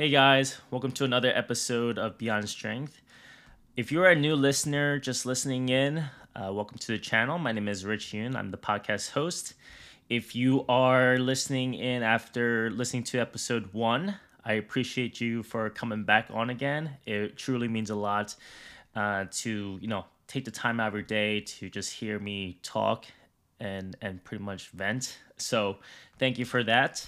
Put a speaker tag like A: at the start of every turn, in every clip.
A: Hey guys, welcome to another episode of Beyond Strength. If you're a new listener just listening in, uh, welcome to the channel. My name is Rich Yoon. I'm the podcast host. If you are listening in after listening to episode one, I appreciate you for coming back on again. It truly means a lot uh, to you know take the time out of your day to just hear me talk and and pretty much vent. So thank you for that.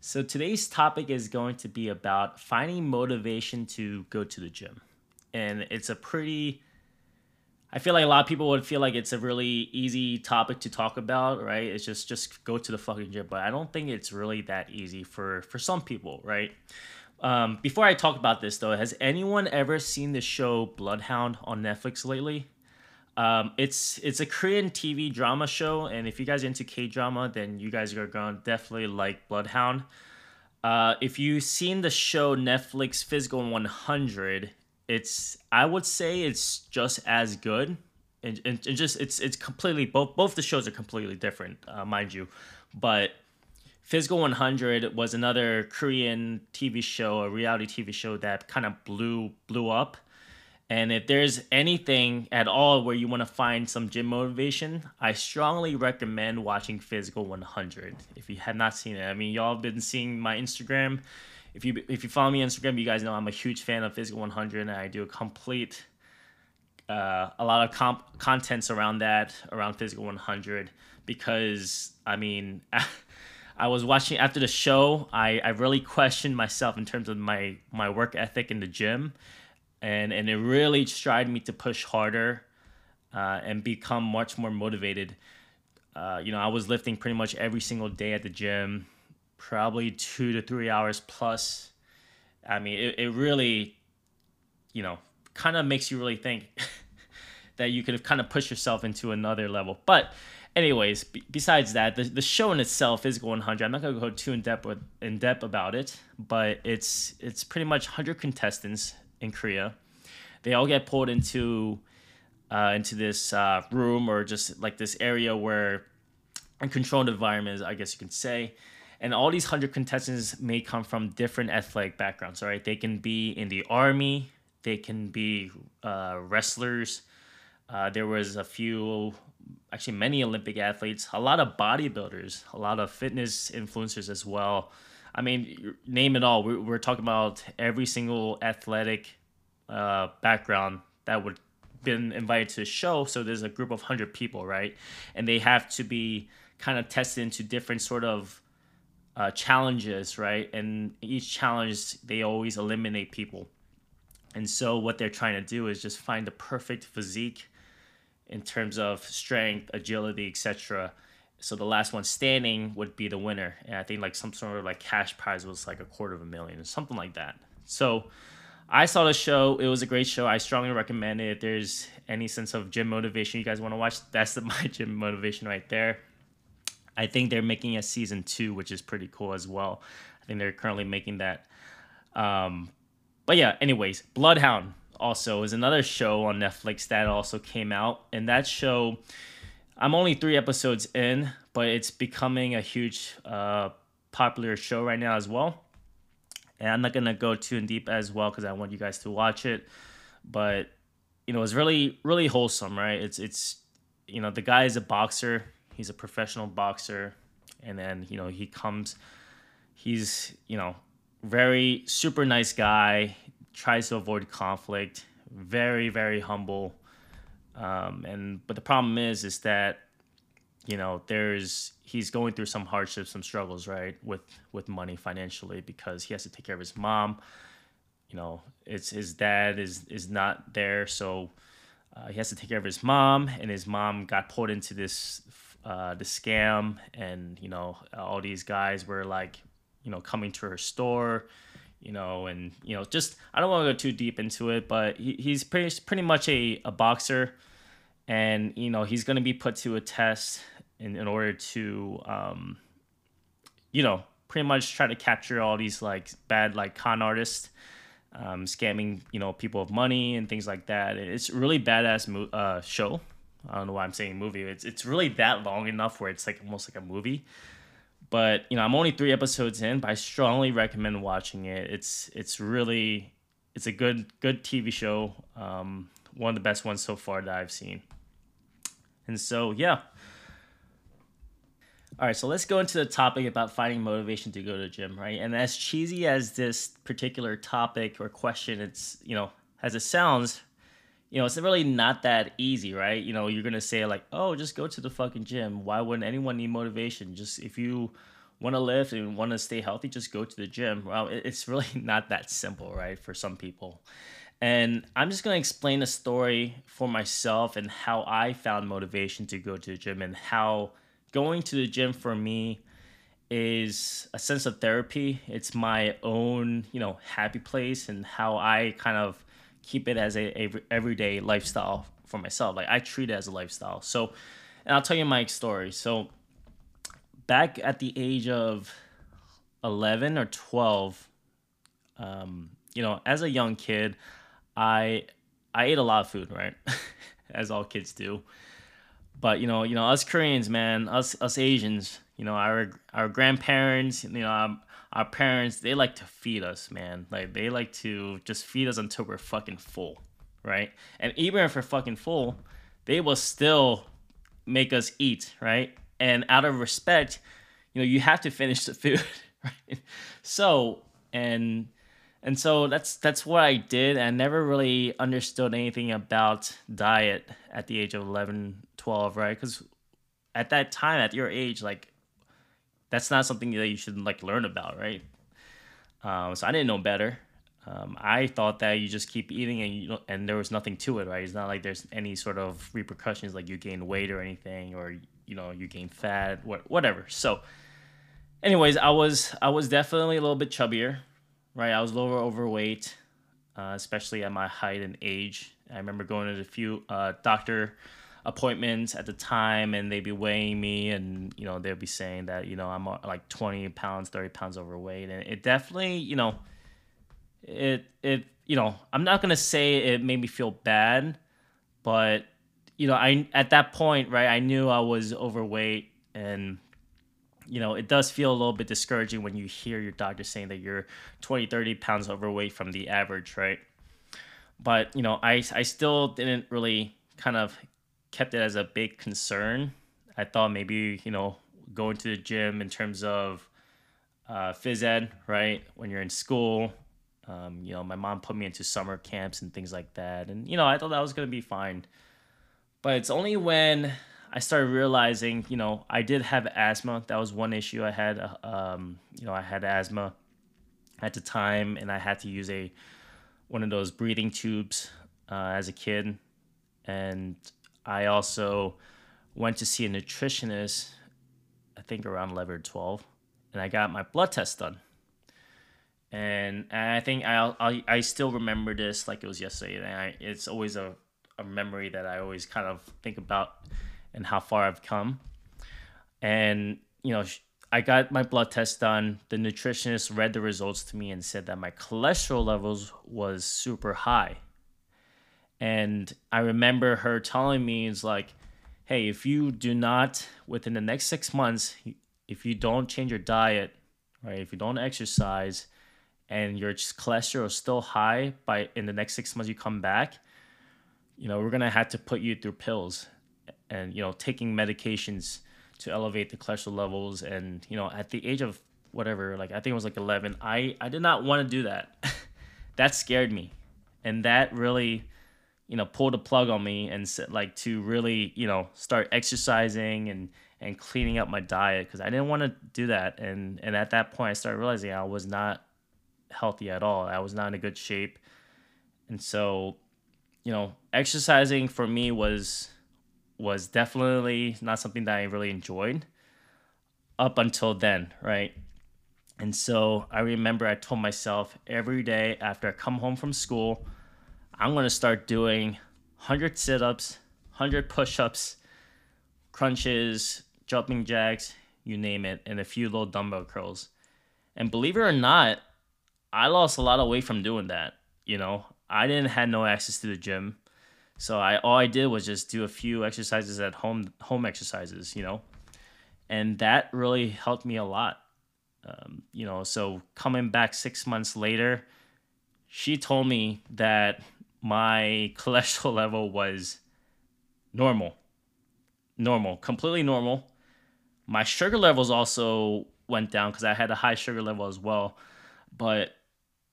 A: So today's topic is going to be about finding motivation to go to the gym. And it's a pretty I feel like a lot of people would feel like it's a really easy topic to talk about, right? It's just just go to the fucking gym, but I don't think it's really that easy for for some people, right? Um, before I talk about this though, has anyone ever seen the show Bloodhound on Netflix lately? Um, it's it's a Korean TV drama show, and if you guys are into K drama, then you guys are gonna definitely like Bloodhound. Uh, if you've seen the show Netflix Physical 100, it's I would say it's just as good, and, and, and just it's it's completely both both the shows are completely different, uh, mind you, but Physical 100 was another Korean TV show, a reality TV show that kind of blew blew up and if there's anything at all where you want to find some gym motivation, I strongly recommend watching Physical 100. If you have not seen it, I mean, y'all have been seeing my Instagram. If you if you follow me on Instagram, you guys know I'm a huge fan of Physical 100, and I do a complete, uh, a lot of comp contents around that, around Physical 100, because I mean. I was watching after the show. I, I really questioned myself in terms of my my work ethic in the gym, and and it really tried me to push harder uh, and become much more motivated. Uh, you know, I was lifting pretty much every single day at the gym, probably two to three hours plus. I mean, it, it really, you know, kind of makes you really think that you could have kind of pushed yourself into another level. But, anyways, b- besides that, the, the show in itself is going 100. I'm not gonna go too in depth with, in depth about it, but it's it's pretty much 100 contestants in Korea. They all get pulled into uh, into this uh, room or just like this area where a controlled environment, I guess you can say. And all these hundred contestants may come from different athletic backgrounds. All right, They can be in the army. They can be uh, wrestlers. Uh, there was a few, actually many Olympic athletes, a lot of bodybuilders, a lot of fitness influencers as well. I mean, name it all. We're, we're talking about every single athletic uh, background that would been invited to the show. So there's a group of hundred people, right? And they have to be kind of tested into different sort of uh, challenges, right? And each challenge they always eliminate people. And so what they're trying to do is just find the perfect physique in terms of strength, agility, etc so the last one standing would be the winner. And i think like some sort of like cash prize was like a quarter of a million or something like that. So i saw the show. It was a great show. I strongly recommend it. If there's any sense of gym motivation you guys want to watch that's the, my gym motivation right there. I think they're making a season two which is pretty cool as well. I think they're currently making that. Um, but yeah anyways bloodhound also is another show on netflix that also came out. And that show I'm only three episodes in, but it's becoming a huge uh, popular show right now as well. And I'm not gonna go too in deep as well because I want you guys to watch it. But you know, it's really really wholesome, right? It's it's you know the guy is a boxer. He's a professional boxer, and then you know he comes. He's you know very super nice guy. Tries to avoid conflict. Very very humble um, and but the problem is, is that you know there's he's going through some hardships, some struggles, right, with with money financially because he has to take care of his mom. You know, it's his dad is is not there, so uh, he has to take care of his mom, and his mom got pulled into this uh, the scam, and you know all these guys were like, you know, coming to her store you know, and you know, just I don't want to go too deep into it, but he, he's pretty pretty much a, a boxer, and you know he's going to be put to a test in, in order to, um, you know, pretty much try to capture all these like bad like con artists, um, scamming you know people of money and things like that. It's really badass mo- uh, show. I don't know why I'm saying movie. It's it's really that long enough where it's like almost like a movie But you know, I'm only three episodes in, but I strongly recommend watching it. It's it's really it's a good good TV show. Um, one of the best ones so far that I've seen. And so yeah. All right, so let's go into the topic about finding motivation to go to the gym, right? And as cheesy as this particular topic or question, it's you know, as it sounds, you know, it's really not that easy, right? You know, you're gonna say like, oh, just go to the fucking gym. Why wouldn't anyone need motivation? Just if you want to lift and want to stay healthy, just go to the gym. Well, it's really not that simple, right? For some people. And I'm just gonna explain a story for myself and how I found motivation to go to the gym and how going to the gym for me is a sense of therapy. It's my own, you know, happy place and how I kind of keep it as a, everyday lifestyle for myself. Like I treat it as a lifestyle. So, and I'll tell you my story. So, back at the age of eleven or twelve, um, you know, as a young kid, I I ate a lot of food, right, as all kids do. But you know, you know, us Koreans, man, us us Asians, you know, our our grandparents, you know, um, our parents they like to feed us man. Like they like to just feed us until we're fucking full right? And even if we're fucking full they will still make us eat right? And out of respect you know you have to finish the food right? So and and so that's that's what i did i never really understood anything about diet at the age of 11 12 right because at that time at your age like that's not something that you should like learn about, right? Um, so I didn't know better. Um, I thought that you just keep eating and you and there was nothing to it, right? It's not like there's any sort of repercussions, like you gain weight or anything, or you know you gain fat, what whatever. So, anyways, I was I was definitely a little bit chubbier, right? I was lower overweight, uh, especially at my height and age. I remember going to a few uh, doctor appointments at the time and they'd be weighing me and you know they'd be saying that you know i'm uh, like 20 pounds 30 pounds overweight and it definitely you know it it you know i'm not gonna say it made me feel bad but you know i at that point right i knew i was overweight and you know it does feel a little bit discouraging when you hear your doctor saying that you're 20 30 pounds overweight from the average right but you know i i still didn't really kind of kept it as a big concern. I thought maybe, you know, going to the gym in terms of uh, phys ed, right? When you're in school, um, you know, my mom put me into summer camps and things like that. And, you know, I thought that was going to be fine. But it's only when I started realizing, you know, I did have asthma. That was one issue I had. Uh, um, you know, I had asthma at the time and I had to use a one of those breathing tubes uh, as a kid. And I also went to see a nutritionist, I think around 11 or 12, and I got my blood test done. And, I think I, I I still remember this like it was yesterday. And I, it's always a, a memory that I always kind of think about and how far I've come. And, you know, I got my blood test done. The nutritionist read the results to me and said that my cholesterol levels was super high. And I remember her telling me, it's like, hey, if you do not, within the next six months, if you don't change your diet, right, if you don't exercise, and your cholesterol is still high by in the next six months you come back, you know, we're gonna have to put you through pills and you know, taking medications to elevate the cholesterol levels. And, you know, at the age of whatever, like I think it was like eleven, I, I did not want to do that. that scared me. And that really you know pulled the plug on me and said like to really you know start exercising and and cleaning up my diet because I didn't want to do that and and at that point I started realizing I was not healthy at all I was not in a good shape and so you know exercising for me was was definitely not something that I really enjoyed up until then right and so I remember I told myself every day after I come home from school I'm to start doing 100 sit ups, 100 push ups, crunches, jumping jacks, you name it, and a few little dumbbell curls. And believe it or not, I lost a lot of weight from doing that. You know, I didn't have no access to the gym. So I all I did was just do a few exercises at home home exercises, you know. and that really helped me a lot. Um, you know, so coming back six months later, she told me that my cholesterol level was normal, normal, completely normal. My sugar levels also went down because I had a high sugar level as well, but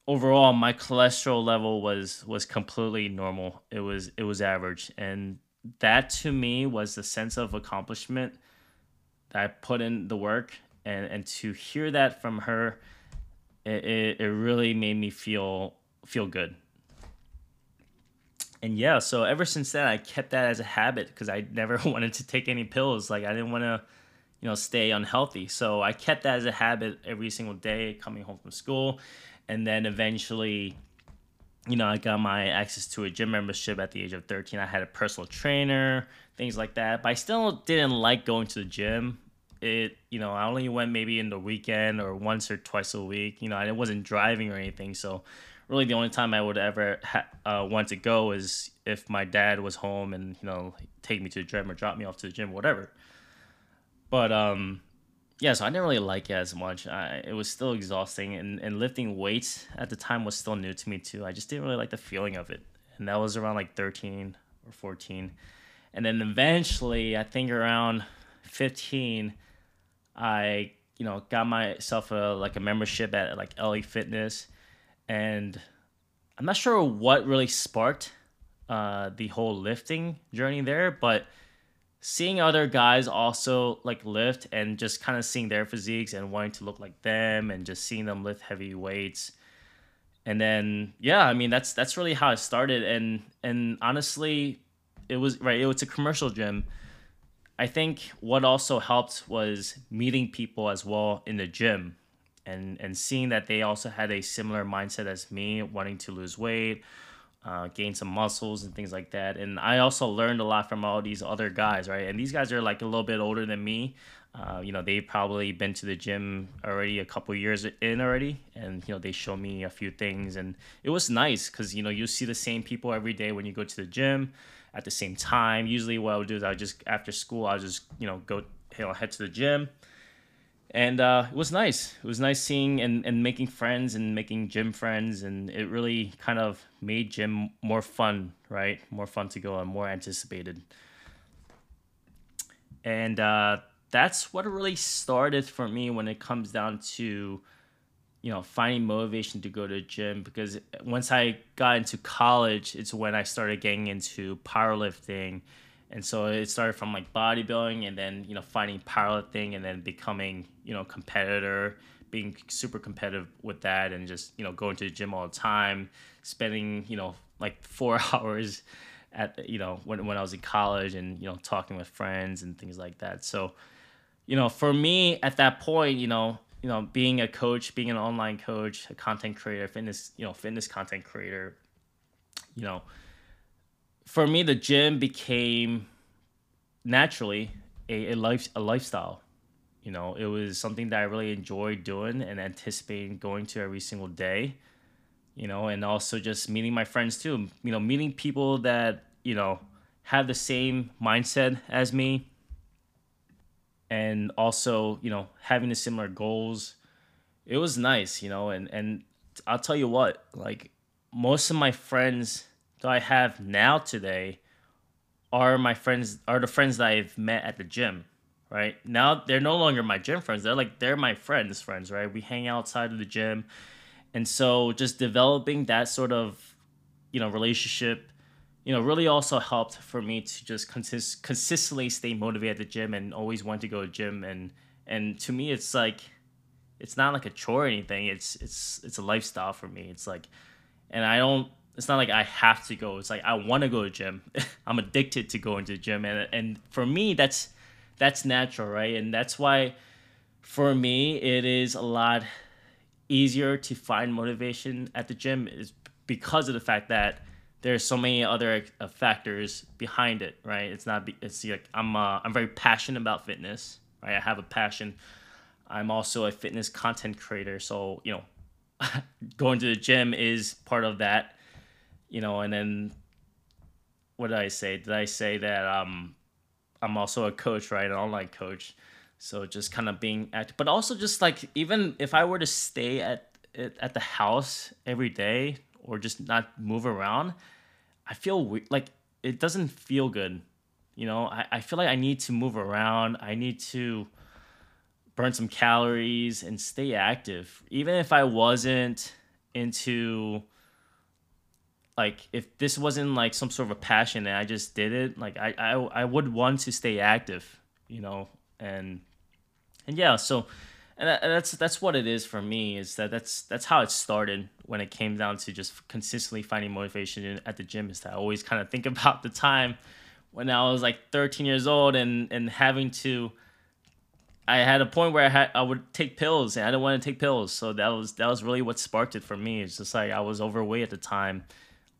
A: overall my cholesterol level was was completely normal. It was it was average, and that to me was the sense of accomplishment that I put in the work, and and to hear that from her, it, it, really made me feel feel good. And yeah, so ever since then, I kept that as a habit because I never wanted to take any pills. Like I didn't want to, you know, stay unhealthy. So I kept that as a habit every single day coming home from school, and then eventually you know, I got my access to a gym membership at the age of 13. I had a personal trainer, things like that. But I still didn't like going to the gym. It, you know, I only went maybe in the weekend or once or twice a week. You know, I wasn't driving or anything. So, really, the only time I would ever ha- uh, want to go is if my dad was home and, you know, take me to the gym or drop me off to the gym, or whatever. But, um, yeah, so I didn't really like it as much. I, it was still exhausting, and, and lifting weights at the time was still new to me too. I just didn't really like the feeling of it, and that was around like 13 or 14. And then eventually, I think around 15, I you know got myself a like a membership at like LA Fitness, and I'm not sure what really sparked uh, the whole lifting journey there, but seeing other guys also like lift and just kind of seeing their physiques and wanting to look like them and just seeing them lift heavy weights. And then yeah i mean that's that's really how it started. And and honestly it was right it was a commercial gym. I think what also helped was meeting people as well in the gym and and seeing that they also had a similar mindset as me wanting to lose weight uh, gain some muscles and things like that. And I also learned a lot from all these other guys, right? And these guys are like a little bit older than me. Uh, you know, they've probably been to the gym already a couple years in already, and you know they show me a few things, and it was nice because you know you see the same people every day when you go to the gym at the same time. Usually, what I would do is I would just after school I would just you know go you know head to the gym and uh, it was nice. It was nice seeing and, and making friends and making gym friends, and it really kind of made gym more fun, right? More fun to go and more anticipated. And uh, that's what really started for me when it comes down to, you know, finding motivation to go to gym. Because once I got into college, it's when I started getting into powerlifting and so it started from like bodybuilding and then you know finding powerlifting and then becoming you know competitor being super competitive with that and just you know going to the gym all the time spending you know like four hours at you know when, when i was in college and you know talking with friends and things like that so you know for me at that point you know you know being a coach being an online coach a content creator fitness you know fitness content creator you know for me, the gym became naturally a, a life a lifestyle. You know, it was something that I really enjoyed doing and anticipating going to every single day. You know, and also just meeting my friends too. You know, meeting people that you know have the same mindset as me, and also you know having the similar goals. It was nice, you know, and and I'll tell you what, like most of my friends that I have now today are my friends are the friends that I've met at the gym, right? Now they're no longer my gym friends. They're like they're my friends' friends, right? We hang outside of the gym. And so just developing that sort of, you know, relationship, you know, really also helped for me to just consist consistently stay motivated at the gym and always want to go to gym and and to me it's like it's not like a chore or anything. It's it's it's a lifestyle for me. It's like and I don't it's not like I have to go. It's like I want to go to gym. I'm addicted to going to the gym, and and for me that's that's natural, right? And that's why for me it is a lot easier to find motivation at the gym is because of the fact that there's so many other uh, factors behind it, right? It's not it's like I'm uh, I'm very passionate about fitness, right? I have a passion. I'm also a fitness content creator, so you know, going to the gym is part of that you know, and then what did I say? Did I say that um, I'm also a coach, right? An online coach. So just kind of being active, but also just like even if I were to stay at at the house every day or just not move around, I feel we- like it doesn't feel good. You know, I, I feel like I need to move around. I need to burn some calories and stay active. Even if I wasn't into like if this wasn't like some sort of a passion and I just did it, like I I, I would want to stay active, you know, and and yeah, so and that's that's what it is for me is that that's that's how it started when it came down to just consistently finding motivation at the gym is that I always kind of think about the time when I was like 13 years old and and having to I had a point where I had I would take pills and I didn't want to take pills so that was that was really what sparked it for me. It's just like I was overweight at the time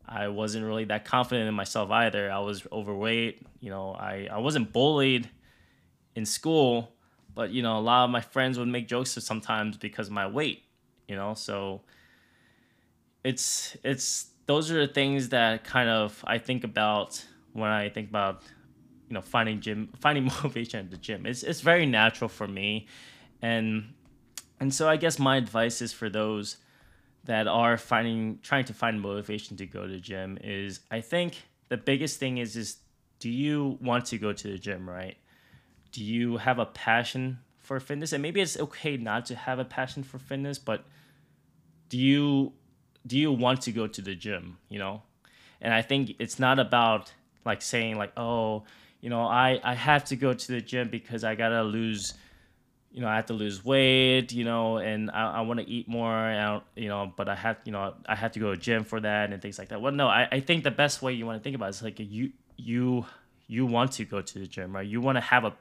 A: I wasn't really that confident in myself either. I was overweight. You know, I, I wasn't bullied in school, but, you know, a lot of my friends would make jokes sometimes because of my weight, you know, so it's, it's, those are the things that kind of I think about when I think about, you know, finding gym, finding motivation at the gym. It's, it's very natural for me. And, and so I guess my advice is for those that are finding trying to find motivation to go to the gym is I think the biggest thing is is do you want to go to the gym, right? Do you have a passion for fitness? And maybe it's okay not to have a passion for fitness, but do you do you want to go to the gym, you know? And I think it's not about like saying like, "Oh, you know, I I have to go to the gym because I got to lose you know, I have to lose weight, you know, and I, I want to eat more, and you know, but I have, you know, I have to go to gym for that and things like that. Well, no, I, I think the best way you want to think about it is like you, you, you want to go to the gym, right? You want to have a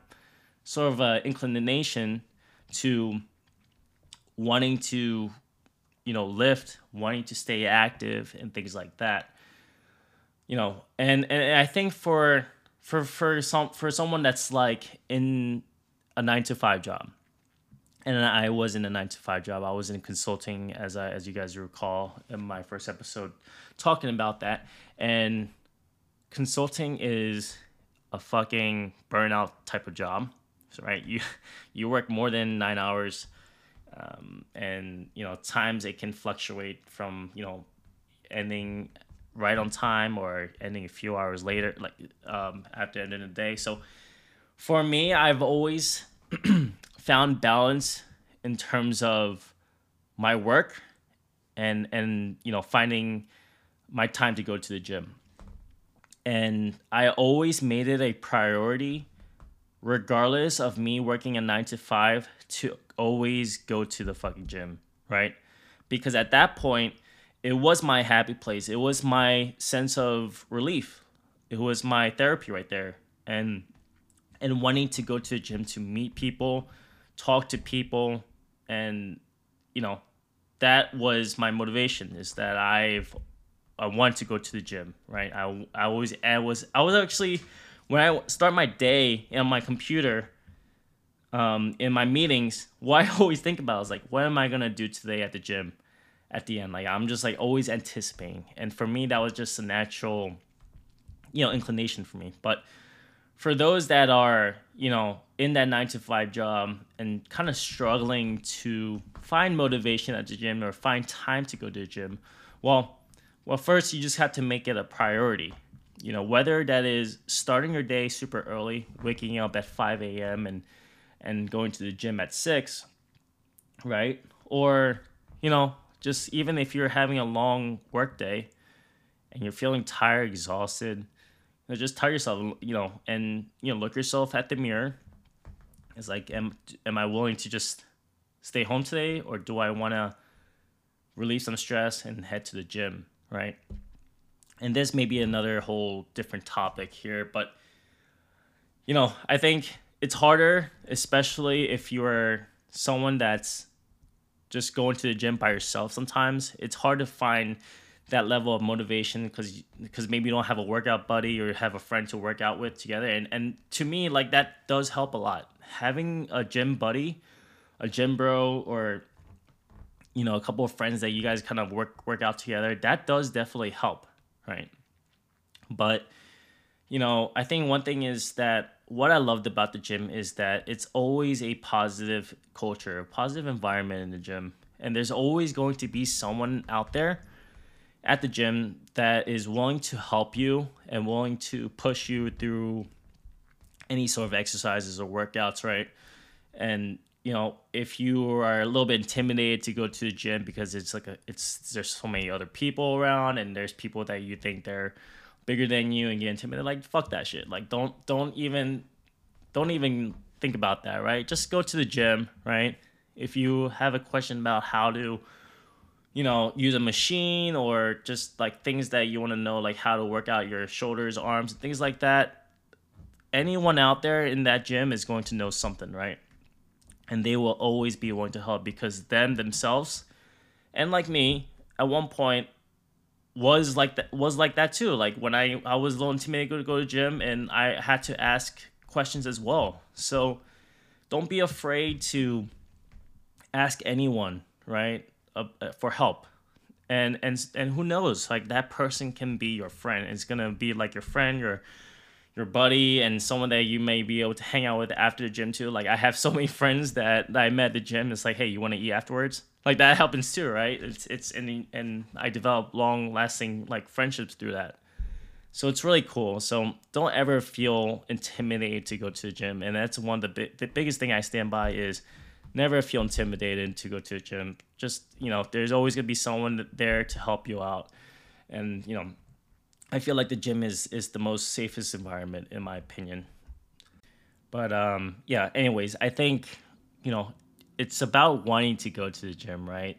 A: sort of a inclination to wanting to, you know, lift, wanting to stay active and things like that. You know, and, and I think for, for, for some, for someone that's like in a nine to five job, and I was in a nine to five job. I was in consulting, as I, as you guys recall in my first episode, talking about that. And consulting is a fucking burnout type of job. So, right, you you work more than nine hours, um, and you know times it can fluctuate from you know ending right on time or ending a few hours later, like um, after the end of the day. So, for me, I've always found balance in terms of my work and and you know finding my time to go to the gym. And i always made it a priority regardless of me working a 9 to 5 to always go to the fucking gym right? Because at that point it was my happy place. It was my sense of relief. It was my therapy right there. And and wanting to go to the gym to meet people talk to people and you know that was my motivation is that i've i want to go to the gym right? I, I always i was i was actually when i start my day on my computer um, in my meetings what i always think about is like what am i to do today at the gym at the end? Like i'm just like always anticipating. And for me that was just a natural you know inclination for me. But for those that are you know in that nine to five job and kind of struggling to find motivation at the gym or find time to go to the gym well well first you just have to make it a priority. You know whether that is starting your day super early waking up at 5 a.m and and going to the gym at 6 right? Or you know just even if you're having a long work day and you're feeling tired exhausted know, just tell yourself, you know, and you know, look yourself at the mirror. It's like, am am I willing to just stay home today, or do I want to release some stress and head to the gym, right? And this may be another whole different topic here, but you know, I think it's harder, especially if you're someone that's just going to the gym by yourself. Sometimes it's hard to find that level of motivation because because maybe you don't have a workout buddy or have a friend to work out with together. And and to me like that does help a lot. Having a gym buddy a gym bro or you know a couple of friends that you guys kind of work work out together that does definitely help right? But you know i think one thing is that what I loved about the gym is that it's always a positive culture, a positive environment in the gym. And there's always going to be someone out there at the gym that is willing to help you and willing to push you through any sort of exercises or workouts, right? And you know, if you are a little bit intimidated to go to the gym because it's like a it's there's so many other people around and there's people that you think they're bigger than you and get intimidated, like fuck that shit. Like don't don't even don't even think about that, right? Just go to the gym, right? If you have a question about how to you know, use a machine or just like things that you want to know, like how to work out your shoulders, arms, and things like that. Anyone out there in that gym is going to know something, right? And they will always be willing to help because them themselves, and like me, at one point, was like that was like that too. Like when I I was a little intimidated to go to gym, and I had to ask questions as well. So don't be afraid to ask anyone, right? Uh, for help. And and and who knows like that person can be your friend. It's gonna be like your friend your your buddy and someone that you may be able to hang out with after the gym too. Like i have so many friends that, that i met at the gym. It's like hey you want to eat afterwards? Like that happens too right? It's it's and and i develop long lasting like friendships through that. So it's really cool. So don't ever feel intimidated to go to the gym. And that's one of the, bi- the biggest thing i stand by is never feel intimidated to go to a gym. Just, you know, there's always going to be someone there to help you out. And, you know, I feel like the gym is is the most safest environment in my opinion. But um yeah, anyways, I think, you know, it's about wanting to go to the gym, right?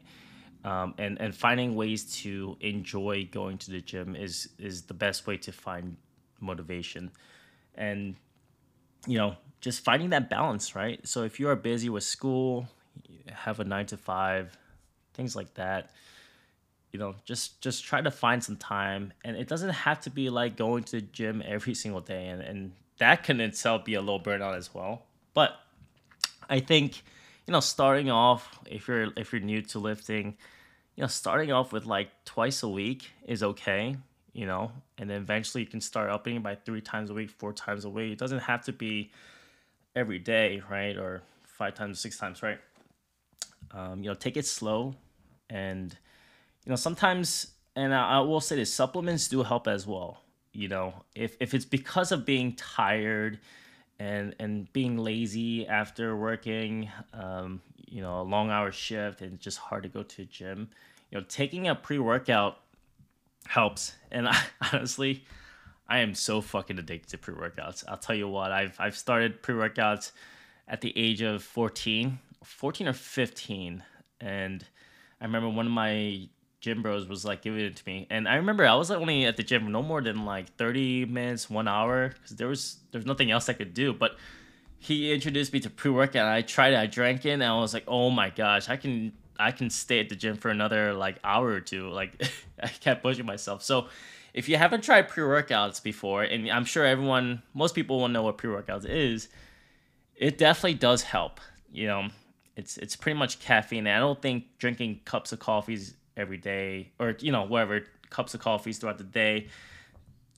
A: Um, and and finding ways to enjoy going to the gym is is the best way to find motivation and you know just finding that balance, right? So if you are busy with school, have a nine to five, things like that, you know, just just try to find some time. And it doesn't have to be like going to the gym every single day, and and that can itself be a little burnout as well. But I think you know, starting off if you're if you're new to lifting, you know, starting off with like twice a week is okay you know, and then eventually you can start upping by three times a week, four times a week. It doesn't have to be every day, right? Or five times, six times, right? Um, you know, take it slow, and you know sometimes, and I, I will say this: supplements do help as well. You know, if if it's because of being tired and and being lazy after working, um, you know, a long hour shift and just hard to go to gym, you know, taking a pre workout helps. And I, honestly, I am so fucking addicted to pre workouts. I'll tell you what, I've I've started pre workouts at the age of 14, 14 or 15. And I remember one of my gym bros was like giving it to me. And I remember I was like only at the gym no more than like 30 minutes, one hour, because there was there's nothing else I could do. But he introduced me to pre workout. I tried it, I drank it, and I was like, oh my gosh, I can I can stay at the gym for another like hour or two. Like I kept pushing myself. So if you haven't tried pre workouts before, and I'm sure everyone, most people will know what pre workouts is, it definitely does help. You know, it's it's pretty much caffeine. I don't think drinking cups of coffees every day or you know whatever cups of coffees throughout the day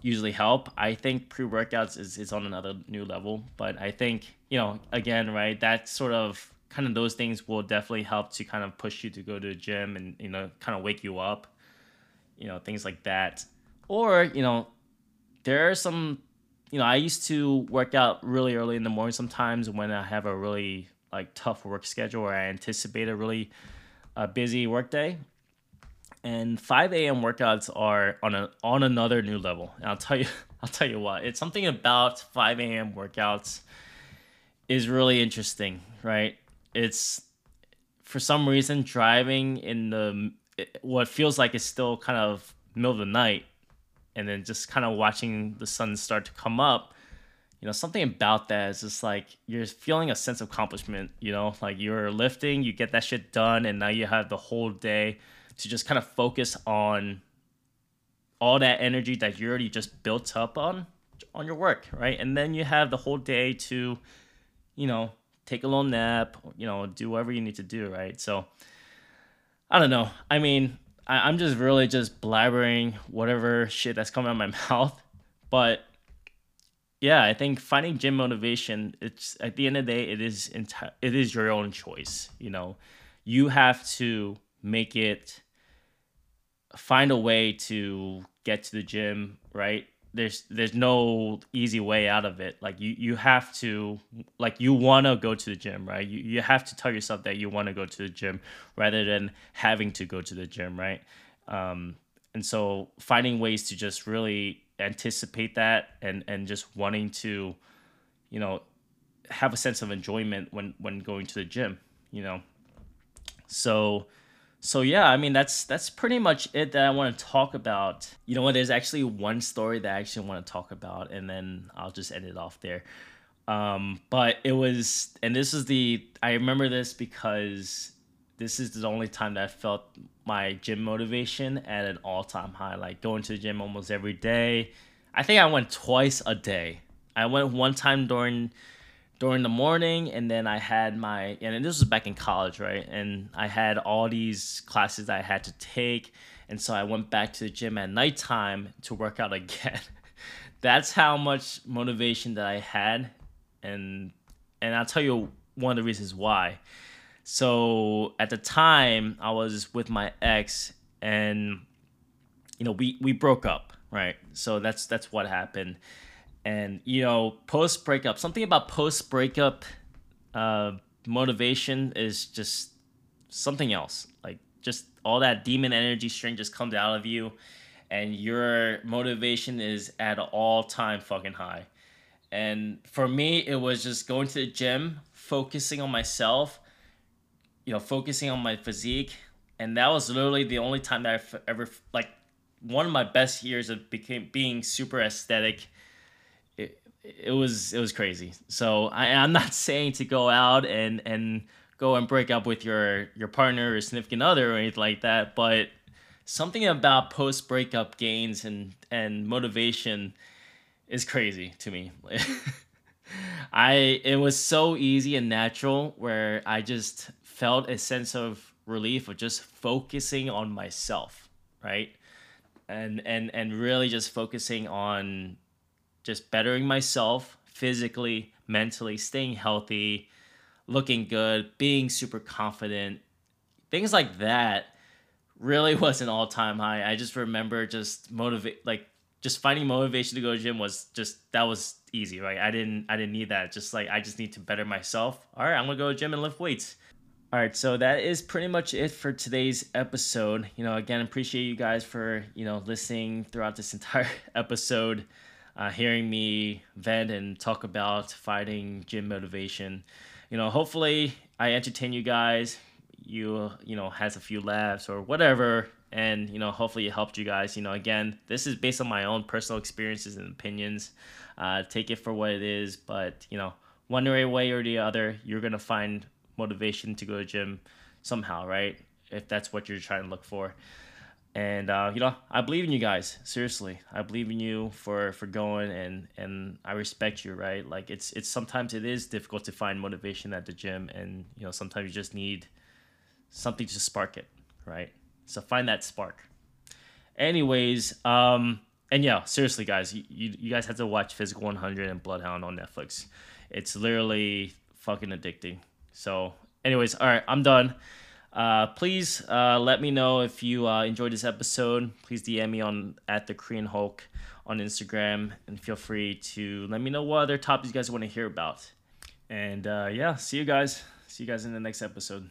A: usually help. I think pre workouts is, is on another new level. But I think, you know, again, right, that sort of kind of those things will definitely help to kind of push you to go to the gym and, you know, kind of wake you up, you know, things like that. Or, you know, there are some, you know, I used to work out really early in the morning sometimes when I have a really like tough work schedule or I anticipate a really uh, busy work day. And 5 a.m. workouts are on a on another new level. And I'll tell you, I'll tell you what, it's something about 5 a.m. workouts is really interesting, right? It's for some reason driving in the what feels like it's still kind of middle of the night and then just kind of watching the sun start to come up you know something about that is just like you're feeling a sense of accomplishment you know? Like you're lifting you get that shit done and now you have the whole day to just kind of focus on all that energy that you already just built up on on your work right? And then you have the whole day to you know take a little nap you know do whatever you need to do right? So i don't know. I mean I, am just really just blabbering whatever shit that's coming out of my mouth. But yeah, I think finding gym motivation, it's at the end of the day, it is enti- it is your own choice. You know, you have to make it find a way to get to the gym, right? There's there's no easy way out of it. Like you you have to like you want to go to the gym, right? You you have to tell yourself that you want to go to the gym rather than having to go to the gym, right? Um, and so finding ways to just really anticipate that and and just wanting to you know have a sense of enjoyment when when going to the gym you know? So so yeah i mean that's that's pretty much it that i want to talk about. You know what? There's actually one story that i actually want to talk about and then i'll just end it off there. Um but it was and this is the i remember this because this is the only time that I felt my gym motivation at an all time high. Like going to the gym almost every day. I think I went twice a day. I went one time during during the morning and then I had my and this was back in college, right? And I had all these classes I had to take. And so I went back to the gym at nighttime to work out again. That's how much motivation that I had. And and I'll tell you one of the reasons why so at the time, I was with my ex, and you know we we broke up, right? So that's that's what happened. And you know, post breakup, something about post breakup uh, motivation is just something else. Like just all that demon energy string just comes out of you, and your motivation is at all time fucking high. And for me, it was just going to the gym, focusing on myself, you know, focusing on my physique, and that was literally the only time that I've ever like one of my best years of became being super aesthetic. It, it was it was crazy. So I, I'm not saying to go out and and go and break up with your your partner or significant other or anything like that, but something about post breakup gains and and motivation is crazy to me. I it was so easy and natural where I just felt a sense of relief of just focusing on myself, right? And and and really just focusing on just bettering myself physically, mentally, staying healthy, looking good, being super confident. Things like that really was an all-time high. I just remember just motivate like just finding motivation to go to gym was just that was easy right i didn't i didn't need that just like i just need to better myself all right i'm gonna go to gym and lift weights all right, so that is pretty much it for today's episode. You know, again, appreciate you guys for you know listening throughout this entire episode, uh, hearing me vent and talk about fighting gym motivation. You know, hopefully I entertain you guys. You you know has a few laughs or whatever, and you know hopefully it helped you guys. You know, again, this is based on my own personal experiences and opinions. Uh, take it for what it is, but you know, one way or the other, you're gonna find motivation to go to gym somehow, right? If that's what you're trying to look for. And uh, you know, I believe in you guys. Seriously, I believe in you for for going and and I respect you, right? Like it's it's sometimes it is difficult to find motivation at the gym, and you know sometimes you just need something to spark it, right? So find that spark. Anyways, um, and yeah, seriously, guys, you, you, you guys have to watch Physical 100 and Bloodhound on Netflix. It's literally fucking addicting. So, anyways, all right, I'm done. Uh, please uh, let me know if you uh, enjoyed this episode. Please DM me on at the Korean Hulk on Instagram, and feel free to let me know what other topics you guys want to hear about. And uh, yeah, see you guys. See you guys in the next episode.